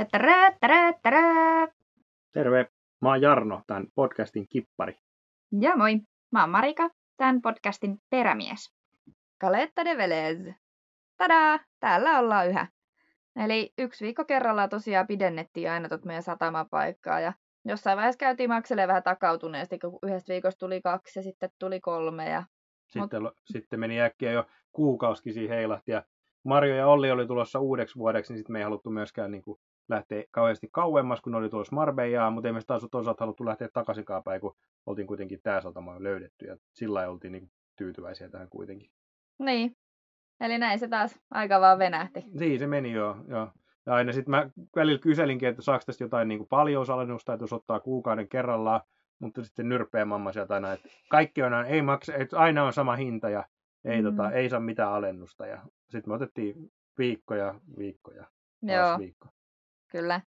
Tätärä, tärä, tärä. Terve, mä oon Jarno, tämän podcastin kippari. Ja moi, mä oon Marika, tämän podcastin perämies. Caletta de Velez. Tadaa, täällä ollaan yhä. Eli yksi viikko kerrallaan tosiaan pidennettiin aina tot meidän satamapaikkaa ja jossain vaiheessa käytiin makselee vähän takautuneesti, kun yhdestä viikosta tuli kaksi ja sitten tuli kolme. Ja... Sitten, Mut... sitten meni äkkiä jo kuukausikin siihen heilahti ja Marjo ja Olli oli tulossa uudeksi vuodeksi, niin sitten me ei haluttu myöskään niin kuin lähteä kauheasti kauemmas, kun oli tulossa Marbejaan, mutta ei me taas toisaalta haluttu lähteä takaisinkaan päin, kun oltiin kuitenkin tämä satama jo löydetty ja sillä oltiin niin tyytyväisiä tähän kuitenkin. Niin, eli näin se taas aika vaan venähti. Niin, se meni jo. jo. Ja aina sitten mä välillä kyselinkin, että saako tästä jotain niin paljousalennusta, että jos ottaa kuukauden kerrallaan, mutta sitten nyrpeä mamma sieltä aina, että kaikki on aina, ei maksa, että aina on sama hinta ja ei, mm. tota, ei saa mitään alennusta. Ja sitten me otettiin viikkoja, viikkoja, Joo, viikko. Kyllä.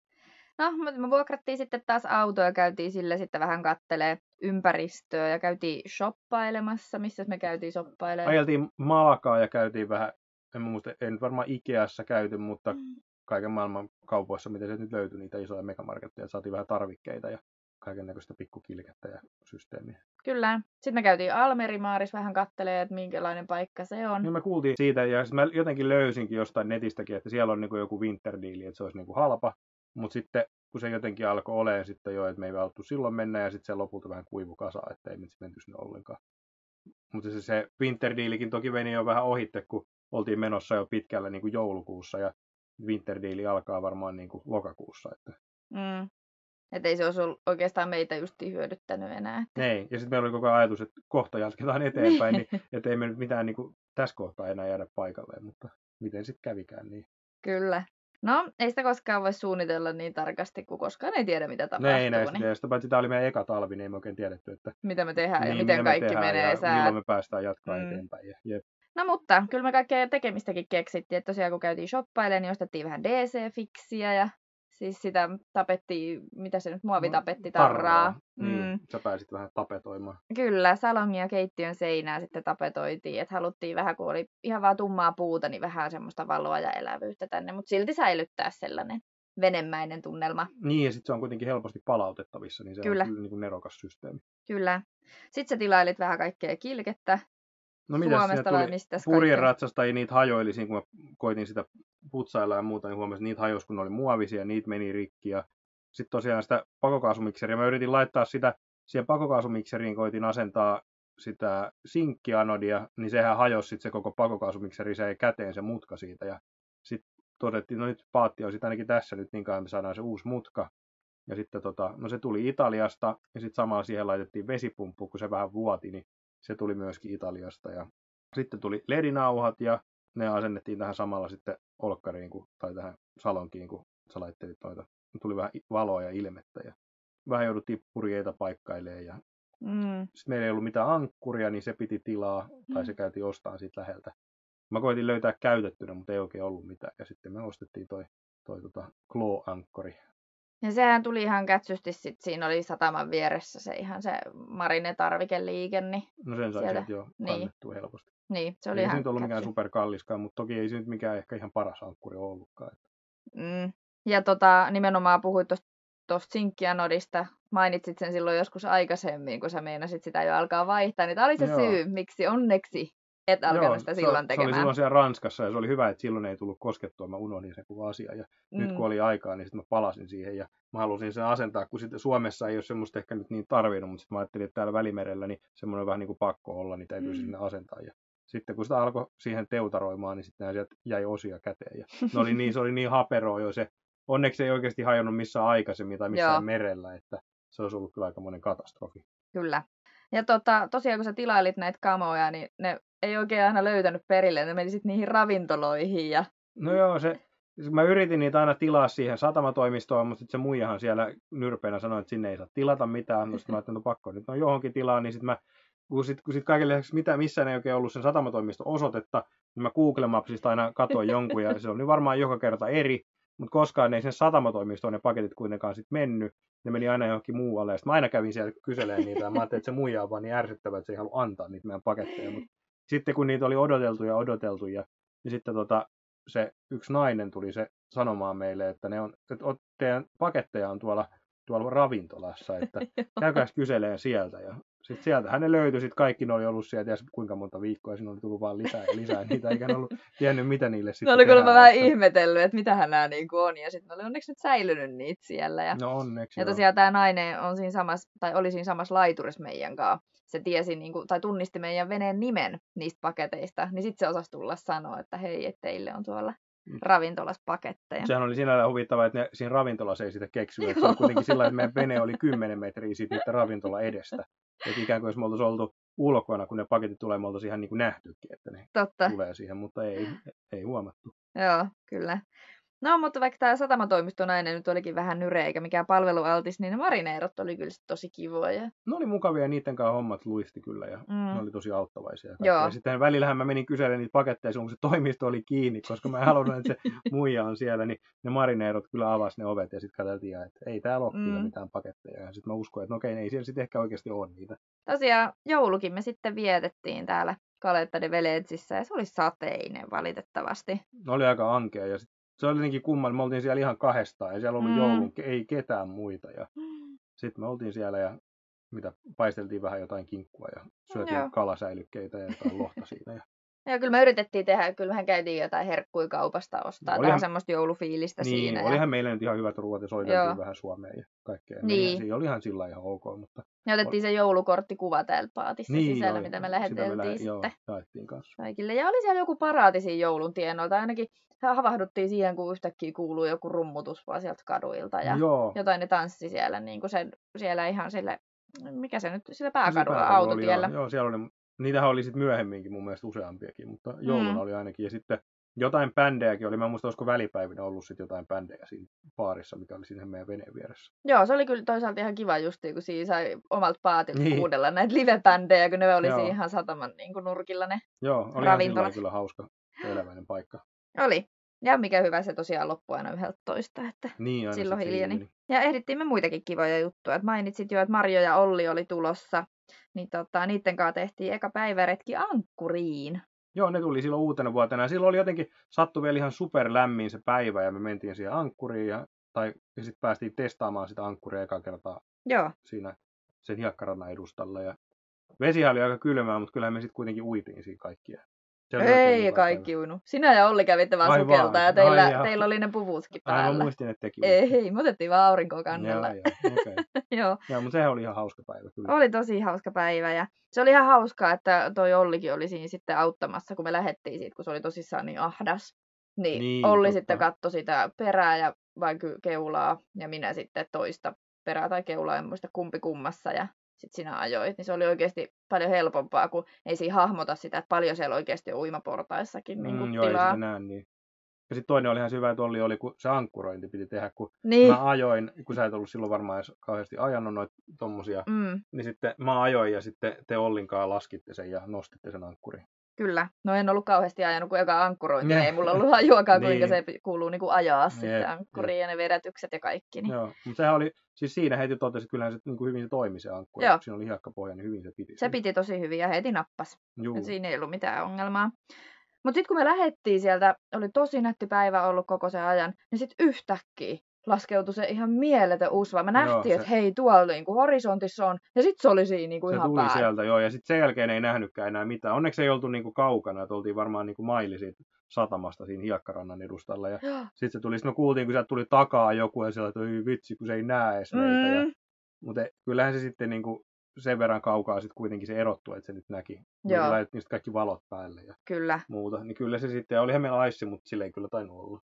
No, mutta me vuokrattiin sitten taas autoa ja käytiin sille sitten vähän kattelee ympäristöä ja käytiin shoppailemassa. Missä me käytiin shoppailemaan? Ajeltiin Malakaa ja käytiin vähän, en muista, en varmaan Ikeassa käyty, mutta mm. kaiken maailman kaupoissa, mitä se nyt löytyi, niitä isoja megamarketteja. Saatiin vähän tarvikkeita ja kaiken näköistä pikkukilkettä ja systeemiä. Kyllä. Sitten me käytiin Almerimaaris vähän kattelee, että minkälainen paikka se on. Niin me kuultiin siitä ja mä jotenkin löysinkin jostain netistäkin, että siellä on niin joku winterdiili, että se olisi niin halpa. Mutta sitten kun se jotenkin alkoi olemaan sitten jo, että me ei haluttu silloin mennä ja sitten se lopulta vähän kuivu kasa, että ei me menty sinne ollenkaan. Mutta se, se winterdiilikin toki meni jo vähän ohitte, kun oltiin menossa jo pitkällä niin kuin joulukuussa ja winterdiili alkaa varmaan niin kuin lokakuussa. Että... Mm. Että ei se olisi oikeastaan meitä justi hyödyttänyt enää. Ei, ja sitten meillä oli koko ajatus, että kohta jatketaan eteenpäin, niin että ei me nyt mitään niin kuin, tässä kohtaa enää jäädä paikalleen, mutta miten sitten kävikään niin. Kyllä. No, ei sitä koskaan voi suunnitella niin tarkasti, kun koskaan ei tiedä, mitä tapahtuu. ei näistä niin. Sitä paitsi tämä oli meidän eka talvi, niin ei me oikein tiedetty, että... Mitä me tehdään niin, ja miten kaikki tehdään menee. Ja sää... milloin me päästään jatkaa mm. eteenpäin. Ja, jep. No mutta, kyllä me kaikkea tekemistäkin keksittiin, että tosiaan kun käytiin shoppailemaan, niin ostettiin vähän DC-fiksiä ja Siis sitä tapettiin, mitä se nyt, muovitapetti tarraa. tarraa. Niin, mm. sä pääsit vähän tapetoimaan. Kyllä, salongi ja keittiön seinää sitten tapetoitiin. Että haluttiin vähän, kun oli ihan vaan tummaa puuta, niin vähän semmoista valoa ja elävyyttä tänne. Mutta silti säilyttää sellainen venemäinen tunnelma. Niin, ja sitten se on kuitenkin helposti palautettavissa, niin se kyllä. on kyllä niin kuin nerokas systeemi. Kyllä. Sitten sä tilailit vähän kaikkea kilkettä, No Suomesta vai mistä? Purjeratsasta niitä hajoili, kun mä koitin sitä putsailla ja muuta, niin huomasin, että niitä hajosi, kun ne oli muovisia, niitä meni rikki. Ja sitten tosiaan sitä pakokaasumikseria, mä yritin laittaa sitä siihen pakokaasumikseriin, koitin asentaa sitä sinkkianodia, niin sehän hajosi sitten se koko pakokaasumikseri, se ei käteen se mutka siitä. Ja sitten todettiin, no nyt paatti on sitten ainakin tässä nyt, niin kauan me saadaan se uusi mutka. Ja sitten tota, no se tuli Italiasta, ja sitten samalla siihen laitettiin vesipumppu, kun se vähän vuoti, niin se tuli myöskin Italiasta. Ja sitten tuli ledinauhat ja ne asennettiin tähän samalla sitten olkkariin kuin, tai tähän salonkiin, kun sä laittelit noita. Tuli vähän valoa ja ilmettä ja vähän jouduttiin purjeita paikkailemaan ja mm. sitten meillä ei ollut mitään ankkuria, niin se piti tilaa tai se mm. käytiin ostaa siitä läheltä. Mä koitin löytää käytettynä, mutta ei oikein ollut mitään. Ja sitten me ostettiin toi, toi tota Claw-ankkori ja sehän tuli ihan kätsysti, sit siinä oli sataman vieressä se ihan se Marine-tarvikeliike. Niin no sen sai sieltä jo niin. helposti. Niin, se oli ei ihan se nyt ollut mikään superkalliskaan, mutta toki ei se nyt mikään ehkä ihan paras ankkuri ollutkaan. Mm. Ja tota, nimenomaan puhuit tuosta sinkkianodista, mainitsit sen silloin joskus aikaisemmin, kun sä meinasit sitä jo alkaa vaihtaa, niin tämä oli se Joo. syy, miksi onneksi et alkanut Joo, sitä silloin se, tekemään. Se oli silloin siellä Ranskassa ja se oli hyvä, että silloin ei tullut koskettua. Mä unohdin sen koko asia ja mm. nyt kun oli aikaa, niin sitten mä palasin siihen ja mä halusin sen asentaa, kun sitten Suomessa ei ole semmoista ehkä nyt niin tarvinnut, mutta sitten mä ajattelin, että täällä Välimerellä niin semmoinen vähän niin kuin pakko olla, niin täytyy mm. sinne asentaa. Ja sitten kun sitä alkoi siihen teutaroimaan, niin sitten sieltä jäi osia käteen. Ja ne oli niin, se oli niin haperoa jo se. Onneksi ei oikeasti hajonnut missään aikaisemmin tai missään Joo. merellä, että se olisi ollut kyllä aikamoinen katastrofi. Kyllä. Ja tota, tosiaan kun sä tilailit näitä kamoja, niin ne ei oikein aina löytänyt perille. Ne meni sitten niihin ravintoloihin. Ja... No joo, se, mä yritin niitä aina tilaa siihen satamatoimistoon, mutta sitten se muijahan siellä nyrpeänä sanoi, että sinne ei saa tilata mitään. No mä ajattelin, no pakko nyt on johonkin tilaa, niin sitten mä kun sitten kun sit kaiken lisäksi mitä, missään ei oikein ollut sen satamatoimiston osoitetta, niin mä Google Mapsista aina katsoin jonkun, ja se niin varmaan joka kerta eri, mutta koskaan ei sen satamatoimistoon ne paketit kuitenkaan sitten mennyt, ne meni aina johonkin muualle, ja mä aina kävin siellä kyselemään niitä, ja mä ajattelin, että se muija on vaan niin ärsyttävä, että se ei halua antaa niitä meidän paketteja, mutta sitten kun niitä oli odoteltu ja odoteltu, ja, ja sitten tota, se yksi nainen tuli se sanomaan meille, että, ne on, että teidän paketteja on tuolla, tuolla ravintolassa, että käykää kyseleen sieltä. Ja sitten sieltä hän löytyi, sitten kaikki ne oli ollut sieltä, ja kuinka monta viikkoa, siinä oli tullut vaan lisää ja lisää niitä, eikä ne ollut tiennyt, mitä niille sitten No oli kyllä vähän ihmetellyt, että mitä nämä niin on, ja sitten oli onneksi nyt säilynyt niitä siellä. Ja, no onneksi, Ja tosiaan tämä nainen on siinä samassa, tai oli siinä samassa laiturissa meidän kanssa. Se tiesi, niin kuin, tai tunnisti meidän veneen nimen niistä paketeista, niin sitten se osasi tulla sanoa, että hei, että teille on tuolla Mm. ravintolassa paketteja. Sehän oli sinällään huvittavaa, että ne siinä ravintolassa ei sitä keksinyt. Se oli kuitenkin sillä että meidän vene oli 10 metriä siitä niiden ravintola edestä. Että ikään kuin jos me oltaisiin oltu ulkona, kun ne paketit tulee, me oltaisiin ihan niin kuin nähtykin, että ne Totta. tulee siihen, mutta ei, ei huomattu. Joo, kyllä. No, mutta vaikka tämä satamatoimisto nainen nyt olikin vähän nyreä eikä mikään palvelualtis, niin ne marineerot oli kyllä tosi kivoja. Ne oli mukavia ja niiden kanssa hommat luisti kyllä ja mm. ne oli tosi auttavaisia. Joo. Ja sitten välillähän mä menin kyselemään niitä paketteja silloin, kun se toimisto oli kiinni, koska mä halunnut, että se muija on siellä, niin ne marineerot kyllä avasi ne ovet ja sitten katsottiin, että ei täällä ole mm. kyllä mitään paketteja. Ja sitten mä uskoin, että no okei, ei siellä sitten ehkä oikeasti ole niitä. Tosiaan joulukin me sitten vietettiin täällä Kaletta de Velezissä ja se oli sateinen valitettavasti. Ne oli aika ankea ja sit se oli jotenkin kumman, me oltiin siellä ihan kahdestaan ja siellä oli mm. joulun, ei ketään muita. Ja sitten me oltiin siellä ja mitä paisteltiin vähän jotain kinkkua ja syötiin Joo. kalasäilykkeitä ja jotain lohta siinä. Ja ja kyllä me yritettiin tehdä, kyllä mehän käytiin jotain herkkuja kaupasta ostaa, olihan, semmoista joulufiilistä niin, siinä. olihan ja... meillä nyt ihan hyvät ruoat ja soiteltiin vähän Suomeen ja kaikkea. Niin. Siinä oli ihan sillä ihan ok, mutta... Ja otettiin se joulukorttikuva täällä paatissa niin, sisällä, joo, mitä me läheteltiin me lä- sitten. Joo, kanssa. Kaikille. Ja oli siellä joku paraati siinä joulun tienoilta, ainakin havahduttiin siihen, kun yhtäkkiä kuuluu joku rummutus vaan sieltä kaduilta ja joo. jotain ne tanssi siellä, niin kuin se, siellä ihan sille mikä se nyt, sillä pääkadulla, autotiellä. Oli, joo, joo, siellä oli niitähän oli sitten myöhemminkin mun mielestä useampiakin, mutta jouluna mm. oli ainakin. Ja sitten jotain bändejäkin oli. Mä en muista, olisiko välipäivinä ollut sitten jotain bändejä siinä baarissa, mikä oli siinä meidän veneen vieressä. Joo, se oli kyllä toisaalta ihan kiva justi, kun siinä sai omalta paatilta niin. kuudella näitä live-bändejä, kun ne oli Joo. siinä ihan sataman niin kuin nurkilla ne Joo, oli kyllä hauska eläväinen paikka. Oli. Ja mikä hyvä se tosiaan loppui aina yhdeltä toista, että niin, silloin hiljeni. Ja ehdittiin me muitakin kivoja juttuja. Et mainitsit jo, että Marjo ja Olli oli tulossa niin tota, niiden kanssa tehtiin eka päiväretki Ankkuriin. Joo, ne tuli silloin uutena vuotena. Silloin oli jotenkin, sattu vielä ihan superlämmin se päivä ja me mentiin siihen Ankkuriin ja, tai, ja sitten päästiin testaamaan sitä Ankkuria eka kertaa Joo. siinä sen hiekkarannan edustalla. Ja vesihän oli aika kylmää, mutta kyllähän me sitten kuitenkin uitiin siinä kaikkia. Ei niin kaikki uinu. Sinä ja Olli kävitte vaan sukelta ja teillä, Ai teillä oli ne puvutkin päällä. Ai mä muistin, että teki. Ei, me otettiin vaan aurinkoa kannella. Joo, joo, okay. joo. joo, mutta sehän oli ihan hauska päivä kyllä. Oli tosi hauska päivä ja se oli ihan hauskaa, että toi Ollikin oli siinä sitten auttamassa, kun me lähdettiin siitä, kun se oli tosissaan niin ahdas. Niin, niin Olli totta. sitten katsoi sitä perää ja vai keulaa ja minä sitten toista perää tai keulaa, en muista kumpi kummassa. Ja sit sinä ajoit, niin se oli oikeasti paljon helpompaa, kun ei siinä hahmota sitä, että paljon siellä oikeasti on uimaportaissakin niin mm, joo, tilaa. Näe niin. Ja sitten toinen oli ihan hyvä, että oli, oli, kun se ankkurointi piti tehdä, kun niin. mä ajoin, kun sä et ollut silloin varmaan edes kauheasti ajanut noita tommosia, mm. niin sitten mä ajoin ja sitten te Ollinkaan laskitte sen ja nostitte sen ankkurin. Kyllä. No en ollut kauheasti ajanut kuin joka ankkurointi. Ei mulla ollut hajuakaan, kuinka niin. se kuuluu niin kuin ajaa Jeep, sitten ankkuriin ja ne vedätykset ja kaikki. Niin. Joo, mutta sehän oli, siis siinä heti totesi, että kyllähän se niin kuin hyvin se toimi se ankkuri. Joo. Siinä oli hiekkapohja, niin hyvin se piti. Se piti tosi hyvin ja heti nappas. Juu. siinä ei ollut mitään ongelmaa. Mutta sitten kun me lähdettiin sieltä, oli tosi nätti päivä ollut koko sen ajan, niin sitten yhtäkkiä laskeutui se ihan mieletön usva. Mä nähtiin, että hei, tuolla niin kuin horisontissa on, ja sitten se oli siinä niin kuin se ihan tuli päällä. sieltä, joo, ja sitten sen jälkeen ei nähnytkään enää mitään. Onneksi ei oltu niin kuin kaukana, että oltiin varmaan niin kuin maili siitä satamasta siinä hiekkarannan edustalla. Ja sitten se tuli, sitten me kuultiin, kun sieltä tuli takaa joku, ja sieltä että vitsi, kun se ei näe edes meitä. Mm. Ja, mutta kyllähän se sitten niin kuin sen verran kaukaa sitten kuitenkin se erottu, että se nyt näki. Joo. Laitettiin niistä kaikki valot päälle ja kyllä. muuta. Niin kyllä se sitten, olihan meillä aissi, mutta sillä ei kyllä tainnut olla.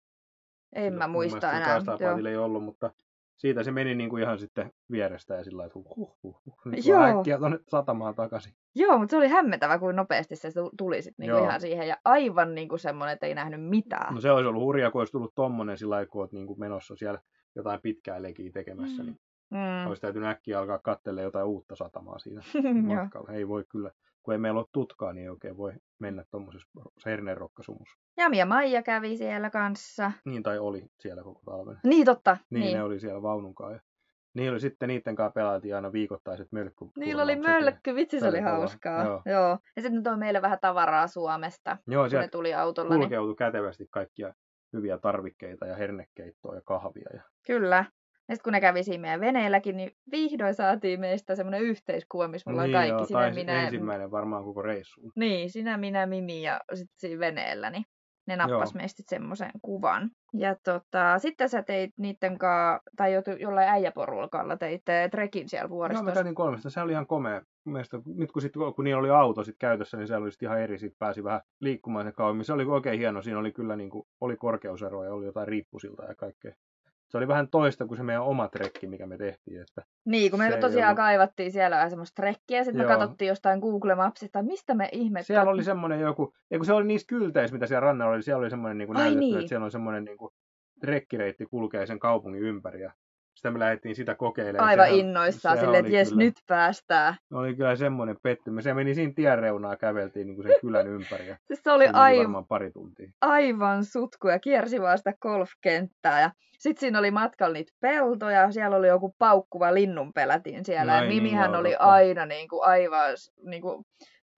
En mä muista enää. Joo. ei ollut, mutta siitä se meni niin kuin ihan sitten vierestä ja sillä että huh, huh, huh. Nyt Joo. äkkiä tuonne satamaan takaisin. Joo, mutta se oli hämmentävä, kuin nopeasti se tuli sitten niin ihan siihen ja aivan niin kuin semmoinen, että ei nähnyt mitään. No se olisi ollut hurjaa, kun olisi tullut tommonen sillä kun olet niin kuin menossa siellä jotain pitkää lekiä tekemässä, mm. niin mm. olisi täytynyt äkkiä alkaa katsella jotain uutta satamaa siinä matkalla. ei voi kyllä kun ei meillä ole tutkaa, niin ei oikein voi mennä tuommoisessa hernerokkasumussa. Ja Maija kävi siellä kanssa. Niin, tai oli siellä koko talven. Niin, totta. Niin, niin. ne oli siellä vaununkaan. Ja Niin oli sitten niiden kanssa pelaatiin aina viikoittaiset mölkky. Niillä oli mölkky, vitsi se oli hauskaa. Joo. Joo. Ja sitten toi meille vähän tavaraa Suomesta, Joo, kun ne tuli autolla. Niin- kulkeutui niin... kätevästi kaikkia hyviä tarvikkeita ja hernekeittoa ja kahvia. Ja... Kyllä. Ja sitten kun ne kävi siinä meidän veneelläkin, niin vihdoin saatiin meistä semmoinen yhteiskuva, missä me ollaan niin kaikki. Joo, sinä, minä... ensimmäinen varmaan koko reissu. Niin, sinä, minä, Mimi ja sitten siinä veneellä. Niin ne nappas Joo. meistä semmoisen kuvan. Ja tota, sitten sä teit niiden kanssa, tai jo, jollain äijäporulkalla teitte trekin siellä vuoristossa. Joo, mä käytin kolmesta. Se oli ihan komea. Mielestäni, nyt kun, sit, kun niillä oli auto sit käytössä, niin se oli ihan eri. Sitten pääsi vähän liikkumaan se kauemmin. Se oli oikein hieno. Siinä oli kyllä niin kuin, oli korkeuseroa ja oli jotain riippusilta ja kaikkea se oli vähän toista kuin se meidän oma trekki, mikä me tehtiin. Että niin, kun me tosiaan ollut... kaivattiin siellä vähän semmoista trekkiä, sitten me katsottiin jostain Google Mapsista, mistä me ihmettä. Siellä oli semmoinen joku, ja kun se oli niissä kylteissä, mitä siellä rannalla oli, siellä oli semmoinen niin kuin näytetty, niin. että siellä on semmoinen niin kuin, trekkireitti kulkee sen kaupungin ympäri. Ja sitä me lähdettiin sitä kokeilemaan. Aivan sehän, innoissaan silleen, että jes, nyt päästään. Oli kyllä semmoinen pettymys. Se meni siinä tien reunaa, käveltiin niin kuin sen kylän ympäri. Ja siis se oli, oli aivan, pari tuntia. aivan sutku ja kiersi vaan sitä golfkenttää. Ja sitten siinä oli matkalla niitä peltoja, siellä oli joku paukkuva linnunpelätin siellä. Näin, ja Mimihän niin, oli totta. aina niin kuin, aivan niin kuin,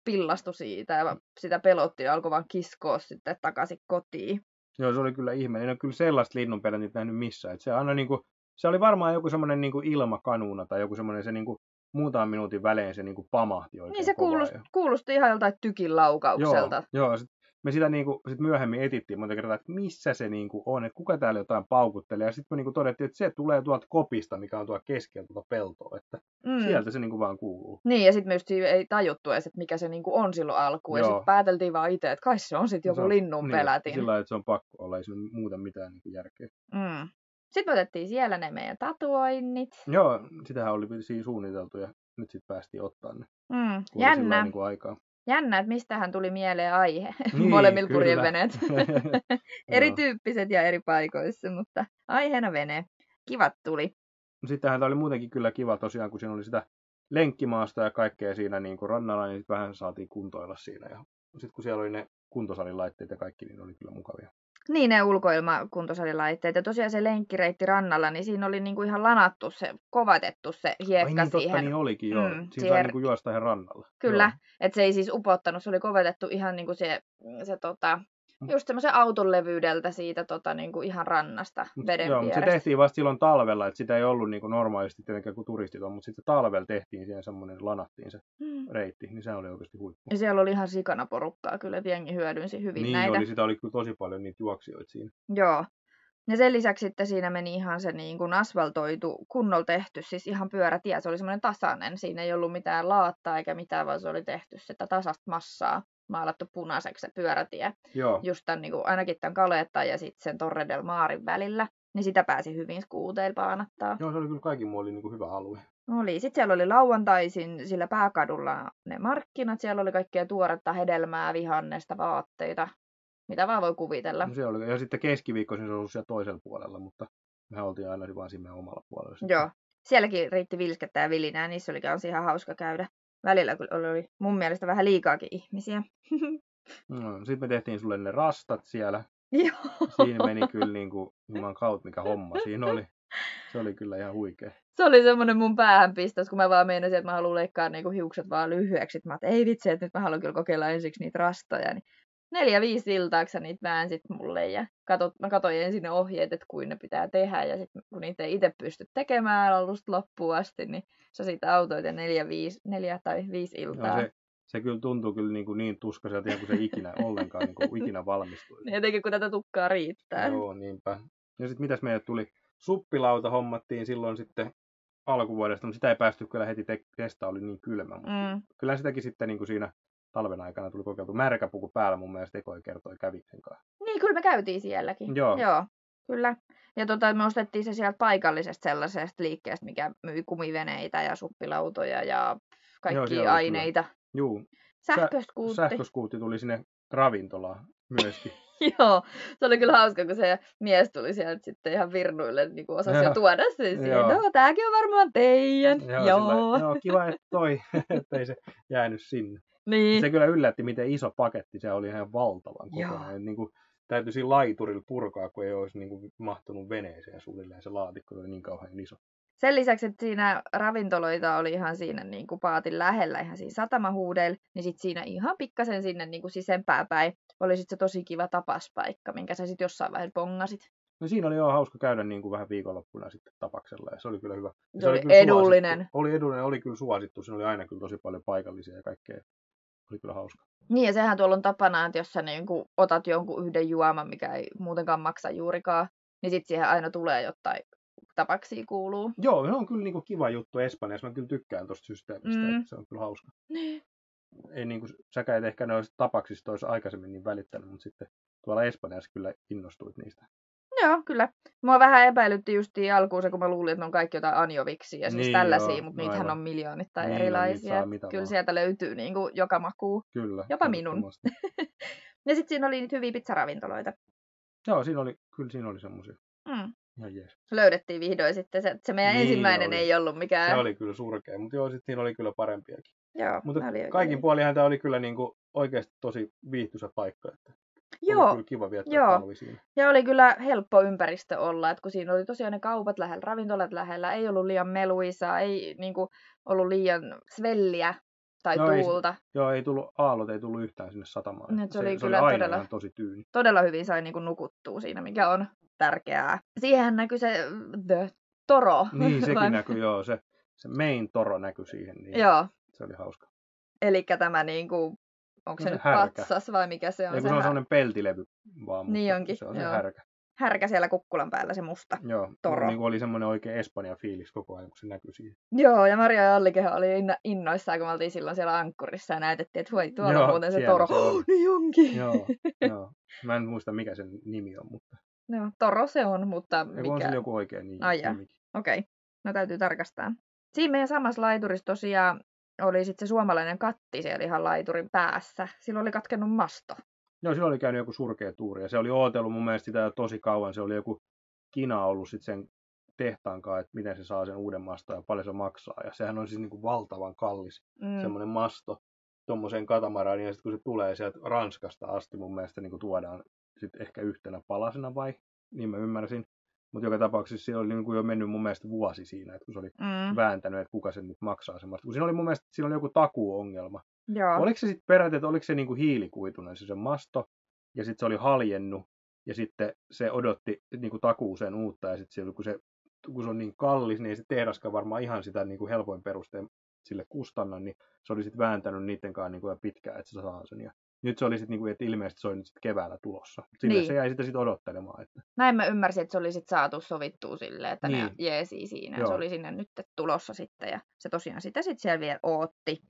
pillastu siitä ja sitä pelotti ja alkoi vaan kiskoa sitten takaisin kotiin. Joo, se oli kyllä ihme. En ole kyllä sellaista linnunpelätintä nähnyt missään. Et se aina niin kuin, se oli varmaan joku semmoinen niin ilmakanuuna tai joku semmoinen se niin kuin, muutaman minuutin välein se niin kuin pamahti oikein Niin se kuulosti, kuulosti ihan joltain tykin laukaukselta. Joo, joo sit me sitä niin kuin, sit myöhemmin etittiin monta kertaa, että missä se niin kuin on, että kuka täällä jotain paukuttelee. Ja sitten me niin kuin todettiin, että se tulee tuolta kopista, mikä on tuolla keskellä tuota peltoa, että mm. sieltä se niin kuin vaan kuuluu. Niin, ja sitten myös ei tajuttu edes, että mikä se niin kuin on silloin alkuun. Ja sitten pääteltiin vaan itse, että kai se on sitten joku on, linnun niin, pelätin. Sillä että se on pakko olla, ei se muuten mitään niin kuin järkeä. Mm. Sitten me otettiin siellä ne meidän tatuoinnit. Joo, sitähän oli siinä suunniteltu ja nyt sitten päästiin ottaa ne. Mm, jännä. Niin kuin aikaa. Jännä, että mistähän tuli mieleen aihe. Niin, Molemmilla purjeveneet. Erityyppiset ja eri paikoissa, mutta aiheena vene. Kivat tuli. Sittenhän tämä oli muutenkin kyllä kiva tosiaan, kun siinä oli sitä lenkkimaasta ja kaikkea siinä niin kuin rannalla, niin vähän saatiin kuntoilla siinä. Ja sitten kun siellä oli ne kuntosalilaitteet ja kaikki, niin ne oli kyllä mukavia. Niin, ne ulkoilmakuntosalilaitteet. Ja tosiaan se lenkkireitti rannalla, niin siinä oli niinku ihan lanattu se, kovatettu se hiekka Ai niin, siihen. Totta, niin olikin, joo. Mm, siinä siihen... sai niinku juosta ihan rannalla. Kyllä, että se ei siis upottanut, se oli kovetettu ihan niinku se, se tota, just semmoisen auton levyydeltä siitä tota, niin kuin ihan rannasta veden Joo, mutta se tehtiin vasta silloin talvella, että sitä ei ollut niin kuin normaalisti tietenkään kuin turistit on, mutta sitten talvella tehtiin siihen semmoinen, lanattiin se hmm. reitti, niin se oli oikeasti huippu. Ja siellä oli ihan sikana porukkaa kyllä, että jengi hyödynsi hyvin niin näitä. Oli, sitä oli kyllä tosi paljon niitä juoksijoita siinä. Joo. Ja sen lisäksi sitten siinä meni ihan se niin kuin asfaltoitu, kunnolla tehty, siis ihan pyörätie. Se oli semmoinen tasainen, siinä ei ollut mitään laattaa eikä mitään, vaan se oli tehty sitä tasasta massaa maalattu punaiseksi se pyörätie. Joo. Just tämän, niin kuin, ainakin tämän Kaletta ja sitten sen Torre del Maarin välillä. Niin sitä pääsi hyvin skuuteilla paanattaa. Joo, se oli kyllä kaikki muu oli niin kuin hyvä alue. Oli. Sitten siellä oli lauantaisin sillä pääkadulla ne markkinat. Siellä oli kaikkea tuoretta hedelmää, vihannesta, vaatteita. Mitä vaan voi kuvitella. No se oli. Ja sitten keskiviikkoisin se ollut siellä toisella puolella, mutta me oltiin aina vaan siinä omalla puolella. Joo. Sielläkin riitti vilskettä ja vilinää, niissä oli ihan hauska käydä välillä oli mun mielestä vähän liikaakin ihmisiä. No, sitten me tehtiin sulle ne rastat siellä. Joo. Siinä meni kyllä niin kuin, juman kautta mikä homma siinä oli. Se oli kyllä ihan huikea. Se oli semmoinen mun päähänpistos, kun mä vaan meinasin, että mä haluan leikkaa niinku hiukset vaan lyhyeksi. Mä että ei vitsi, että nyt mä haluan kyllä kokeilla ensiksi niitä rastoja. Niin neljä, viisi iltaaksi niitä väänsit mulle ja katot, mä katsoin ensin ne ohjeet, että kuin ne pitää tehdä ja sitten kun niitä ei itse pysty tekemään alusta loppuun asti, niin sä siitä autoit ja neljä, viisi, neljä tai viisi iltaa. No se, se kyllä tuntuu kyllä niin, kuin niin tuskaiselta, kun se ikinä ollenkaan niin kuin ikinä valmistui. Niin jotenkin kun tätä tukkaa riittää. Joo, niinpä. Ja sitten mitäs meille tuli? Suppilauta hommattiin silloin sitten alkuvuodesta, mutta sitä ei päästy kyllä heti te- testaa, oli niin kylmä. Mutta mm. Kyllä sitäkin sitten niin kuin siinä talven aikana tuli kokeiltu. Märkäpuku päällä mun mielestä Ekoi kertoi kävi sen kanssa. Niin, kyllä me käytiin sielläkin. Joo. Joo kyllä. Ja tota, me ostettiin se sieltä paikallisesta sellaisesta liikkeestä, mikä myi kumiveneitä ja suppilautoja ja kaikkia Joo, aineita. Juu. Sähköskuutti. Sähköskuutti tuli sinne ravintolaan myöskin. Joo, se oli kyllä hauska, kun se mies tuli sieltä sitten ihan virnuille niin kuin osasi jo tuoda sen siihen. No, tääkin on varmaan teidän. Joo, joo. Sillä, joo kiva, että toi, ettei se jäänyt sinne. Niin. Se kyllä yllätti, miten iso paketti se oli ihan valtavan kokoinen. Niin kuin, täytyisi laiturilla purkaa, kun ei olisi niin kuin, mahtunut veneeseen suunnilleen se laatikko oli niin kauhean iso. Sen lisäksi, että siinä ravintoloita oli ihan siinä niin kuin paatin lähellä, ihan siinä satamahuudeilla, niin sitten siinä ihan pikkasen sinne niin kuin sisempää päin oli sitten se tosi kiva tapaspaikka, minkä sä sitten jossain vaiheessa bongasit. No siinä oli jo hauska käydä niin kuin vähän viikonloppuna sitten tapaksella ja se oli kyllä hyvä. Se, se oli, oli edullinen. Suosittu. Oli edullinen, oli kyllä suosittu. Siinä oli aina kyllä tosi paljon paikallisia ja kaikkea. Oli kyllä hauska. Niin ja sehän tuolla on tapana, että jos sä niin kuin otat jonkun yhden juoman, mikä ei muutenkaan maksa juurikaan, niin sitten siihen aina tulee jotain tapaksia kuuluu. Joo, se on kyllä niin kuin kiva juttu Espanjassa. Mä kyllä tykkään tuosta systeemistä, mm. se on kyllä hauska. Niin. Ei niin kuin, säkä et ehkä noista tapaksista olisi aikaisemmin niin välittänyt, mutta sitten tuolla Espanjassa kyllä innostuit niistä. Joo, kyllä. Mua vähän epäilytti justiin alkuun se, kun mä luulin, että ne on kaikki jotain anjoviksia ja siis niin, tällaisia, joo, mutta no niitähän on miljoonittain niin, erilaisia. Kyllä vaan. sieltä löytyy niin kuin joka makuu. Kyllä. Jopa minun. ja sitten siinä oli niitä hyviä pizzaravintoloita. Joo, siinä oli, kyllä siinä oli semmoisia. Mm. Ihan jees. Löydettiin vihdoin sitten. Se, se meidän niin ensimmäinen oli. ei ollut mikään... Se oli kyllä surkea, mutta joo, sitten siinä oli kyllä parempiakin. Joo, mutta kaikin puolihan tämä oli kyllä niin kuin oikeasti tosi viihtyisä paikka. Että Joo. Oli kyllä kiva viettää Joo. siinä. Ja oli kyllä helppo ympäristö olla, että kun siinä oli tosiaan ne kaupat lähellä, ravintolat lähellä, ei ollut liian meluisaa, ei niin kuin, ollut liian svelliä tai joo, tuulta. Ei, joo, ei tullut, aallot ei tullut yhtään sinne satamaan. Nyt se, se oli se kyllä oli todella, tosi tyyni. Todella hyvin sai niin kuin, nukuttua siinä, mikä on tärkeää. Siihen näkyy se the toro. Niin, sekin näkyy, joo. Se, se main toro näkyy siihen. Niin joo. Se oli hauska. Eli tämä niin kuin, onko se, no se nyt härkä. patsas vai mikä se on? Ei, se, se on sellainen peltilevy vaan, niin onkin, se on joo. se härkä. Härkä siellä kukkulan päällä, se musta Joo, toro. niin oli semmoinen oikein Espanja-fiilis koko ajan, kun se näkyi siihen. Joo, ja Maria ja Allikeho oli innoissaan, kun me oltiin silloin siellä ankkurissa ja näytettiin, että voi, tuolla joo, on muuten se toro. Se oh, niin onkin. Joo, joo. Mä en muista, mikä sen nimi on, mutta... Joo, toro se on, mutta mikä... on se joku oikein nimi. Ai okei. Okay. No täytyy tarkastaa. Siinä meidän samassa laiturissa tosiaan oli sitten se suomalainen katti siellä ihan laiturin päässä. Silloin oli katkennut masto. Joo, silloin oli käynyt joku surkea tuuri ja se oli ootellut mun mielestä sitä jo tosi kauan. Se oli joku kina ollut sitten sen tehtaankaan, että miten se saa sen uuden maston ja paljon se maksaa. Ja sehän on siis niin kuin valtavan kallis mm. semmoinen masto tuommoiseen katamaraan. Ja sitten kun se tulee sieltä Ranskasta asti mun mielestä niin kuin tuodaan sitten ehkä yhtenä palasena vai, niin mä ymmärsin. Mutta joka tapauksessa siellä oli niin kuin jo mennyt mun mielestä vuosi siinä, että kun se oli mm. vääntänyt, että kuka sen nyt maksaa semmoista. Kun siinä oli mun mielestä siinä oli joku takuuongelma. Joo. Oliko se sitten peräti, että oliko se niin kuin hiilikuitunen se, se masto, ja sitten se oli haljennut, ja sitten se odotti niin kuin takuuseen uutta, ja sitten kun se, kun se on niin kallis, niin ei se tehdaskaan varmaan ihan sitä niin kuin helpoin perusteen sille kustanna, niin se oli sitten vääntänyt niiden kanssa niin kuin pitkään, että se saa sen. Ja nyt se oli sitten, niin kuin, että ilmeisesti se oli nyt sit keväällä tulossa. Sille niin. se jäi sitä sitten odottelemaan. Että... Näin mä ymmärsin, että se oli sitten saatu sovittua silleen, että niin. ne jeesi siinä. Joo. Se oli sinne nyt tulossa sitten ja se tosiaan sitä sitten siellä vielä ootti.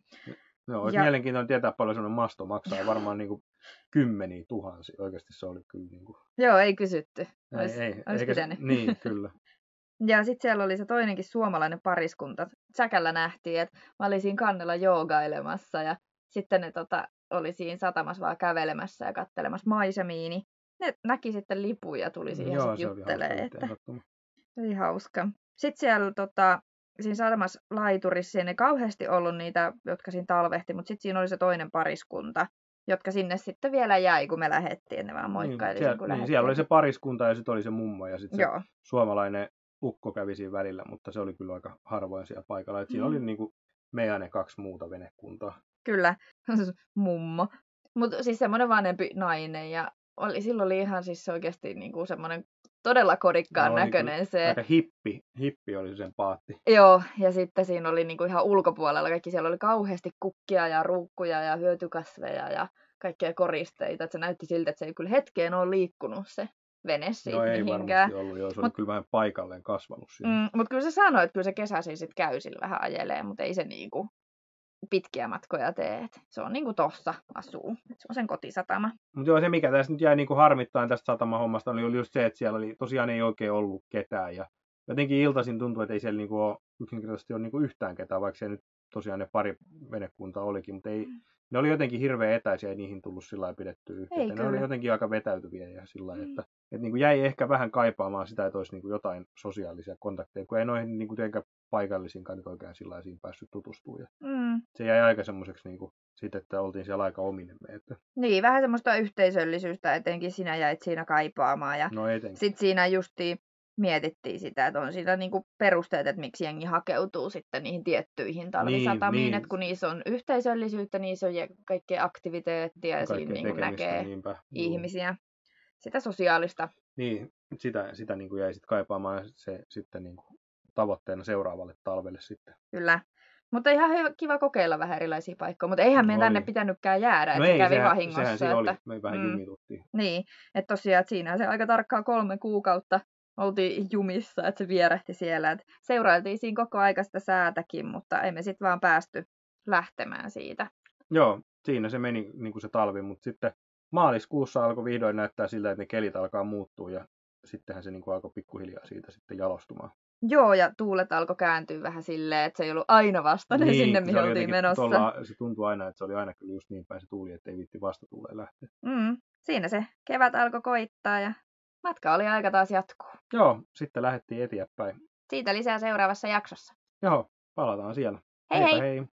Joo, olisi ja... mielenkiintoinen tietää paljon sellainen masto maksaa. Varmaan niin kuin kymmeniä tuhansia. Oikeasti se oli kyllä niin kuin... Joo, ei kysytty. Olis, ei, ei, olis eikä, Niin, kyllä. Ja sitten siellä oli se toinenkin suomalainen pariskunta. Säkällä nähtiin, että mä olin siinä kannella joogailemassa ja sitten ne tota, oli siinä satamassa vaan kävelemässä ja kattelemassa maisemiini. Niin ne näki sitten lipuja ja tuli siihen sitten juttelee. Että... Oli hauska. Sitten siellä tota, siinä satamassa laiturissa ei kauheasti ollut niitä, jotka siinä talvehti, mutta sitten siinä oli se toinen pariskunta, jotka sinne sitten vielä jäi, kun me lähettiin, ne vaan moikkaili. Niin, siellä, niin, siellä oli se pariskunta ja sitten oli se mummo ja sitten se Joo. suomalainen ukko kävi siinä välillä, mutta se oli kyllä aika harvoin siellä paikalla. Et siinä mm. oli niin kuin meidän ne kaksi muuta venekuntaa. Kyllä, mummo. Mutta siis semmoinen vanhempi nainen ja oli, silloin oli ihan siis oikeasti niin kuin semmoinen todella kodikkaan no, näköinen se. Aika hippi, hippi oli sen paatti. Joo, ja sitten siinä oli niin kuin ihan ulkopuolella kaikki, siellä oli kauheasti kukkia ja ruukkuja ja hyötykasveja ja kaikkea koristeita, että se näytti siltä, että se ei kyllä hetkeen ole liikkunut se vene siitä No ei mihinkään. varmasti ollut, joo, se Mut, oli kyllä vähän paikalleen kasvanut siinä. Mm, mutta kyllä se sanoi, että kyllä se kesäisin sitten käy sillä vähän ajelee, mutta ei se niinku pitkiä matkoja tee. se on niinku tossa asuu. Se on sen kotisatama. Mutta joo, se mikä tässä nyt jäi niinku harmittain tästä satamahommasta oli just se, että siellä oli, tosiaan ei oikein ollut ketään. Ja jotenkin iltaisin tuntuu, että ei siellä niinku ole, yksinkertaisesti ole niinku yhtään ketään, vaikka se nyt tosiaan ne pari venekuntaa olikin, mutta ei, mm. ne oli jotenkin hirveän etäisiä ja niihin tullut sillä pidetty yhteyttä. Ne oli jotenkin aika vetäytyviä ja sillä mm. että, että niin kuin jäi ehkä vähän kaipaamaan sitä, että olisi niin kuin jotain sosiaalisia kontakteja, kun ei noihin niin kuin paikallisiinkaan nyt oikein sillä päässyt tutustumaan. Mm. Se jäi aika semmoiseksi niin kuin, että oltiin siellä aika ominemme. Että... Niin, vähän semmoista yhteisöllisyyttä etenkin sinä jäit siinä kaipaamaan. Ja no Sitten siinä justiin mietittiin sitä, että on siinä niinku perusteet, että miksi jengi hakeutuu sitten niihin tiettyihin talvisatamiin, niin, niin. että kun niissä on yhteisöllisyyttä, niissä on kaikkea aktiviteettia ja siinä niinku näkee niinpä. ihmisiä. Sitä sosiaalista. Niin, sitä, sitä niinku jäi sitten kaipaamaan se sitten niinku tavoitteena seuraavalle talvelle sitten. Kyllä. Mutta ihan hyvä, kiva kokeilla vähän erilaisia paikkoja, mutta eihän no me tänne pitänytkään jäädä, no että ei, kävi sehän, vahingossa. Sehän se että... oli, me vähän mm, jumituttiin. Niin, että tosiaan että siinä se aika tarkkaa kolme kuukautta oltiin jumissa, että se vierähti siellä. Et seurailtiin siinä koko aika sitä säätäkin, mutta emme sitten vaan päästy lähtemään siitä. Joo, siinä se meni niin kuin se talvi, mutta sitten maaliskuussa alkoi vihdoin näyttää siltä, että ne kelit alkaa muuttua ja sittenhän se niin kuin alkoi pikkuhiljaa siitä sitten jalostumaan. Joo, ja tuulet alkoi kääntyä vähän silleen, että se ei ollut aina vastainen niin, sinne, mihin oltiin menossa. Tuolla, se tuntui aina, että se oli aina kyllä just niin päin se tuuli, että ei viitti vasta tulee lähteä. Mm, siinä se kevät alkoi koittaa ja matka oli aika taas jatkuu. Joo, sitten lähdettiin eteenpäin. Siitä lisää seuraavassa jaksossa. Joo, palataan siellä. Hei Heipä hei! hei.